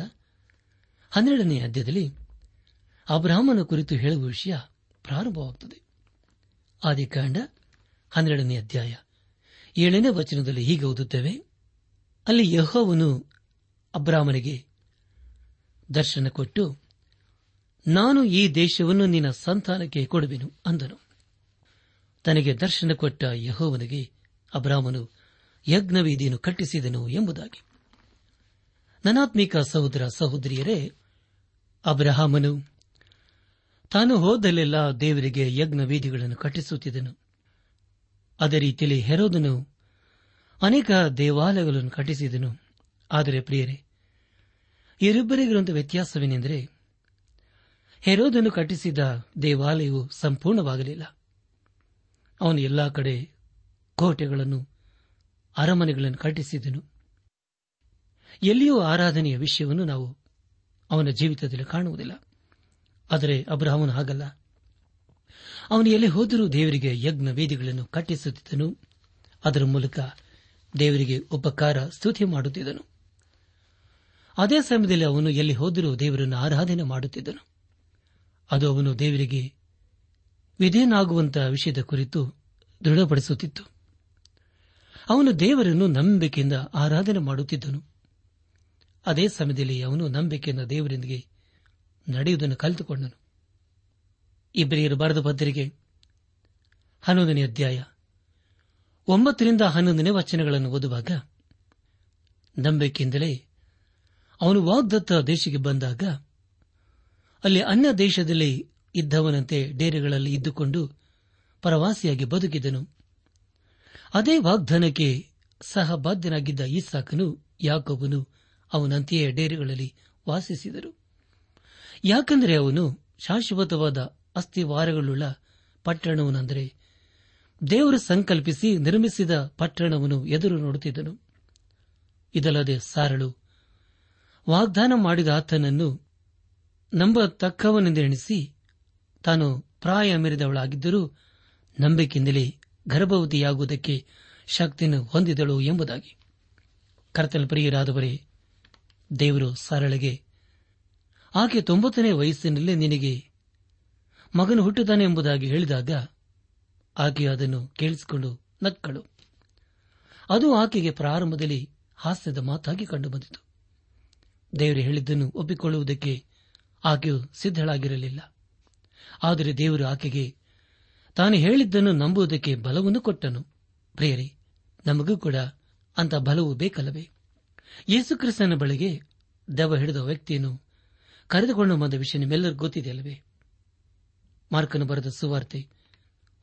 ಹನ್ನೆರಡನೇ ಅಧ್ಯಾಯದಲ್ಲಿ ಅಬ್ರಾಹ್ಮನ ಕುರಿತು ಹೇಳುವ ವಿಷಯ ಪ್ರಾರಂಭವಾಗುತ್ತದೆ. ಆದಿಕಾಂಡ ಹನ್ನೆರಡನೇ ಅಧ್ಯಾಯ. ಏಳನೇ ವಚನದಲ್ಲಿ ಹೀಗೆ ಓದುತ್ತೇವೆ. ಅಲ್ಲಿ ಯಹೋವನು ಅಬ್ರಾಹ್ಮನಿಗೆ ದರ್ಶನ ಕೊಟ್ಟು, ನಾನು ಈ ದೇಶವನ್ನು ನಿನ್ನ ಸಂತಾನಕ್ಕೆ ಕೊಡುವೆನು ಅಂದನು. ತನಗೆ ದರ್ಶನ ಕೊಟ್ಟ ಯಹೋವನಿಗೆ ಅಬ್ರಾಹ್ಮನು ಯಜ್ಞವೇದಿಯನ್ನು ಕಟ್ಟಿಸಿದನು ಎಂಬುದಾಗಿ. ನನಾತ್ಮಿಕ ಸಹೋದರ ಸಹೋದರಿಯರೇ, ಅಬ್ರಹಾಮನು ತಾನು ಹೋದಲ್ಲೆಲ್ಲ ದೇವರಿಗೆ ಯಜ್ಞ ವೇದಿಗಳನ್ನು ಕಟ್ಟಿಸುತ್ತಿದ್ದನು. ಅದೇ ರೀತಿಯಲ್ಲಿ ಹೆರೋದನು ಅನೇಕ ದೇವಾಲಯಗಳನ್ನು ಕಟ್ಟಿಸಿದನು. ಆದರೆ ಪ್ರಿಯರೇ ಇರಿಬ್ಬರಿಗಿರುವಂತಹ ವ್ಯತ್ಯಾಸವೇನೆಂದರೆ, ಹೆರೋದನು ಕಟ್ಟಿಸಿದ ದೇವಾಲಯವು ಸಂಪೂರ್ಣವಾಗಲಿಲ್ಲ. ಅವನು ಎಲ್ಲಾ ಕಡೆ ಕೋಟೆಗಳನ್ನು, ಅರಮನೆಗಳನ್ನು ಕಟ್ಟಿಸಿದನು. ಎಲ್ಲಿಯೂ ಆರಾಧನೆಯ ವಿಷಯವನ್ನು ನಾವು ಅವನ ಜೀವಿತದಲ್ಲಿ ಕಾಣುವುದಿಲ್ಲ. ಆದರೆ ಅಬ್ರಹಾಮನು ಹಾಗಲ್ಲ. ಅವನು ಎಲ್ಲಿ ಹೋದರೂ ದೇವರಿಗೆ ಯಜ್ಞ ವೇದಿಗಳನ್ನು ಕಟ್ಟಿಸುತ್ತಿದ್ದನು. ಅದರ ಮೂಲಕ ದೇವರಿಗೆ ಉಪಕಾರ, ಸ್ತುತಿ ಮಾಡುತ್ತಿದ್ದನು. ಅದೇ ಸಮಯದಲ್ಲಿ ಅವನು ಎಲ್ಲಿ ಹೋದರೂ ದೇವರನ್ನು ಆರಾಧನೆ ಮಾಡುತ್ತಿದ್ದನು. ಅದು ಅವನು ದೇವರಿಗೆ ವಿಧೇನಾಗುವಂತಹ ವಿಷಯದ ಕುರಿತು ದೃಢಪಡಿಸುತ್ತಿತ್ತು. ಅವನು ದೇವರನ್ನು ನಂಬಿಕೆಯಿಂದ ಆರಾಧನೆ ಮಾಡುತ್ತಿದ್ದನು. ಅದೇ ಸಮಯದಲ್ಲಿ ಅವನು ನಂಬಿಕೆಯನ್ನು ದೇವರೊಂದಿಗೆ ನಡೆಯುವುದನ್ನು ಕಲಿತುಕೊಂಡನು. ಇಬ್ಬರಿಯರು ಬರೆದ ಪತ್ರಿಕೆ ಹನ್ನೊಂದನೇ ಅಧ್ಯಾಯ, ಒಂಬತ್ತರಿಂದ ಹನ್ನೊಂದನೇ ವಚನಗಳನ್ನು ಓದುವಾಗ, ನಂಬಿಕೆಯಿಂದಲೇ ಅವನು ವಾಗ್ದತ್ತ ದೇಶಕ್ಕೆ ಬಂದಾಗ, ಅಲ್ಲಿ ಅನ್ಯ ದೇಶದಲ್ಲಿ ಇದ್ದವನಂತೆ ಡೇರೆಗಳಲ್ಲಿ ಇದ್ದುಕೊಂಡು ಪ್ರವಾಸಿಯಾಗಿ ಬದುಕಿದನು. ಅದೇ ವಾಗ್ದಾನಕ್ಕೆ ಸಹಬಾಧ್ಯನಾಗಿದ್ದ ಈಸಾಕನು ಯಾಕೋಬನು ಅವನಂತೆಯೇ ಡೇರೆಗಳಲ್ಲಿ ವಾಸಿಸಿದರು. ಯಾಕೆಂದರೆ ಅವನು ಶಾಶ್ವತವಾದ ಅಸ್ಥಿವಾರಗಳುಳ್ಳ ಪಟ್ಟಣವನಂದರೆ ದೇವರು ಸಂಕಲ್ಪಿಸಿ ನಿರ್ಮಿಸಿದ ಪಟ್ಟಣವನ್ನು ಎದುರು ನೋಡುತ್ತಿದ್ದನು. ಇದಲ್ಲದೆ ಸಾರಳು, ವಾಗ್ದಾನ ಮಾಡಿದ ಆತನನ್ನು ನಂಬತಕ್ಕವನೆಂದೆಣಿಸಿ ತಾನು ಪ್ರಾಯ ಮೆರೆದವಳಾಗಿದ್ದರೂ ನಂಬಿಕೆಯಿಂದಲೇ ಗರ್ಭವತಿಯಾಗುವುದಕ್ಕೆ ಶಕ್ತಿಯನ್ನು ಹೊಂದಿದಳು ಎಂಬುದಾಗಿ. ಕರ್ತನ ಪ್ರಿಯರಾದವರೇ ದೇವರು ಸರಳಗೆ, ಆಕೆ ತೊಂಬತ್ತನೇ ವಯಸ್ಸಿನಲ್ಲೇ ನಿನಗೆ ಮಗನು ಹುಟ್ಟುತ್ತಾನೆ ಎಂಬುದಾಗಿ ಹೇಳಿದಾಗ ಆಕೆ ಅದನ್ನು ಕೇಳಿಸಿಕೊಂಡು ನಕ್ಕಳು. ಅದು ಆಕೆಗೆ ಪ್ರಾರಂಭದಲ್ಲಿ ಹಾಸ್ಯದ ಮಾತಾಗಿ ಕಂಡುಬಂದಿತು. ದೇವರು ಹೇಳಿದ್ದನ್ನು ಒಪ್ಪಿಕೊಳ್ಳುವುದಕ್ಕೆ ಆಕೆಯು ಸಿದ್ಧಳಾಗಿರಲಿಲ್ಲ. ಆದರೆ ದೇವರು ಆಕೆಗೆ, ತಾನು ಹೇಳಿದ್ದನ್ನು ನಂಬುವುದಕ್ಕೆ ಬಲವನ್ನು ಕೊಟ್ಟನು. ಪ್ರಿಯರೇ, ನಮಗೂ ಕೂಡ ಅಂತ ಬಲವು ಬೇಕಲ್ಲವೇ? ಯೇಸುಕ್ರಿಸ್ತನ ಬಳಿಗೆ ದೆವ್ವ ಹಿಡಿದ ವ್ಯಕ್ತಿಯನ್ನು ಕರೆದುಕೊಂಡು ಬಂದ ವಿಷಯ ನಿಮ್ಮೆಲ್ಲರಿಗೂ ಗೊತ್ತಿದೆಯಲ್ಲವೇ? ಮಾರ್ಕನು ಬರೆದ ಸುವಾರ್ತೆ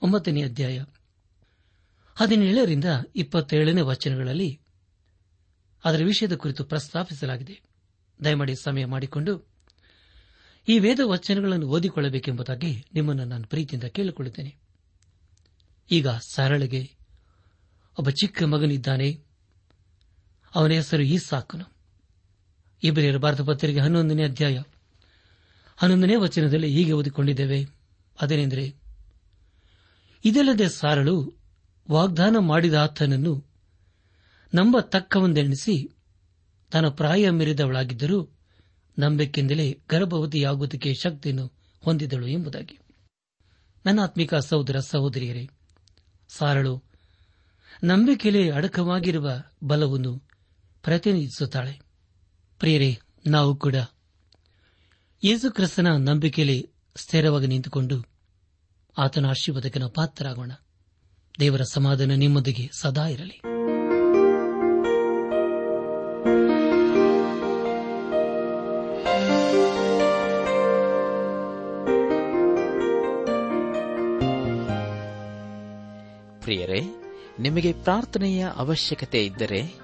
ಒಂಬತ್ತನೇ ಅಧ್ಯಾಯ ಹದಿನೇಳರಿಂದ ಇಪ್ಪತ್ತೇಳನೇ ವಚನಗಳಲ್ಲಿ ಅದರ ವಿಷಯದ ಕುರಿತು ಪ್ರಸ್ತಾಪಿಸಲಾಗಿದೆ. ದಯಮಾಡಿ ಸಮಯ ಮಾಡಿಕೊಂಡು ಈ ವೇದ ವಚನಗಳನ್ನು ಓದಿಕೊಳ್ಳಬೇಕೆಂಬುದಾಗಿ ನಿಮ್ಮನ್ನು ನಾನು ಪ್ರೀತಿಯಿಂದ ಕೇಳಿಕೊಳ್ಳುತ್ತೇನೆ. ಈಗ ಸರಳಗೆ ಒಬ್ಬ ಚಿಕ್ಕ ಮಗನಿದ್ದಾನೆ. ಅವನ ಹೆಸರು ಈ ಸಾಕನು ಇಬ್ಬರಿಯರ ಭಾರತ ಪತ್ರಿಕೆ ಹನ್ನೊಂದನೇ ಅಧ್ಯಾಯ. ಹನ್ನೊಂದನೇ ವಚನದಲ್ಲಿ ಹೀಗೆ ಓದಿಕೊಂಡಿದ್ದೇವೆ. ಅದೇನೆಂದರೆ, ಇದಲ್ಲದೆ ಸಾರಳು ವಾಗ್ದಾನ ಮಾಡಿದ ಆತನನ್ನು ನಂಬತಕ್ಕವಂದೆಣಿಸಿ ತನ್ನ ಪ್ರಾಯ ಮೀರಿದವಳಾಗಿದ್ದರೂ ನಂಬಿಕೆಯಿಂದಲೇ ಗರ್ಭವತಿಯಾಗುವುದಕ್ಕೆ ಶಕ್ತಿಯನ್ನು ಹೊಂದಿದಳು ಎಂಬುದಾಗಿ. ನನ್ನ ಆತ್ಮಿಕ ಸಹೋದರ ಸಹೋದರಿಯರೇ, ಸಾರಳು, ನಂಬಿಕೆಯಲ್ಲಿ ಅಡಕವಾಗಿರುವ ಬಲವನ್ನು ಪ್ರತಿನಿಧಿಸುತ್ತಾಳೆ. ಪ್ರಿಯರೇ, ನಾವು ಕೂಡ. ಯೇಸು ಕ್ರಿಸ್ತನ ನಂಬಿಕೆಯಲ್ಲಿ ಸ್ಥಿರವಾಗಿ ನಿಂತುಕೊಂಡು ಆತನ ಆಶೀರ್ವಾದಕ್ಕೆ ನಾವು ಪಾತ್ರರಾಗೋಣ. ದೇವರ ಸಮಾಧಾನ ನಿಮ್ಮೊಂದಿಗೆ ಸದಾ ಇರಲಿ. ಪ್ರಿಯರೇ, ನಿಮಗೆ ಪ್ರಾರ್ಥನೆಯ ಅವಶ್ಯಕತೆ ಇದ್ದರೆ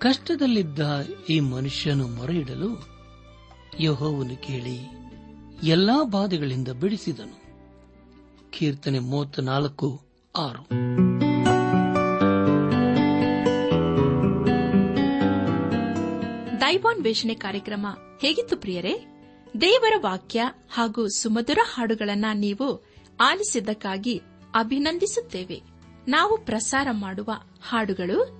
ಕಷ್ಟದಲ್ಲಿದ್ದ ಈ ಮನುಷ್ಯನು ಮೊರೆಯಿಡಲು ಯಹೋವನು ಕೇಳಿ, ಎಲ್ಲಾ ಬಾಧೆಗಳಿಂದ ಬಿಡಿಸಿದನು. ಕೀರ್ತನೆ ಮೂವತ್ತ ನಾಲ್ಕು ಆರು. ದೈವಾನ್ ವೇಷಣೆ ಕಾರ್ಯಕ್ರಮ ಹೇಗಿತ್ತು ಪ್ರಿಯರೇ? ದೇವರ ವಾಕ್ಯ ಹಾಗೂ ಸುಮಧುರ ಹಾಡುಗಳನ್ನ ನೀವು ಆಲಿಸಿದ್ದಕ್ಕಾಗಿ ಅಭಿನಂದಿಸುತ್ತೇವೆ. ನಾವು ಪ್ರಸಾರ ಮಾಡುವ ಹಾಡುಗಳು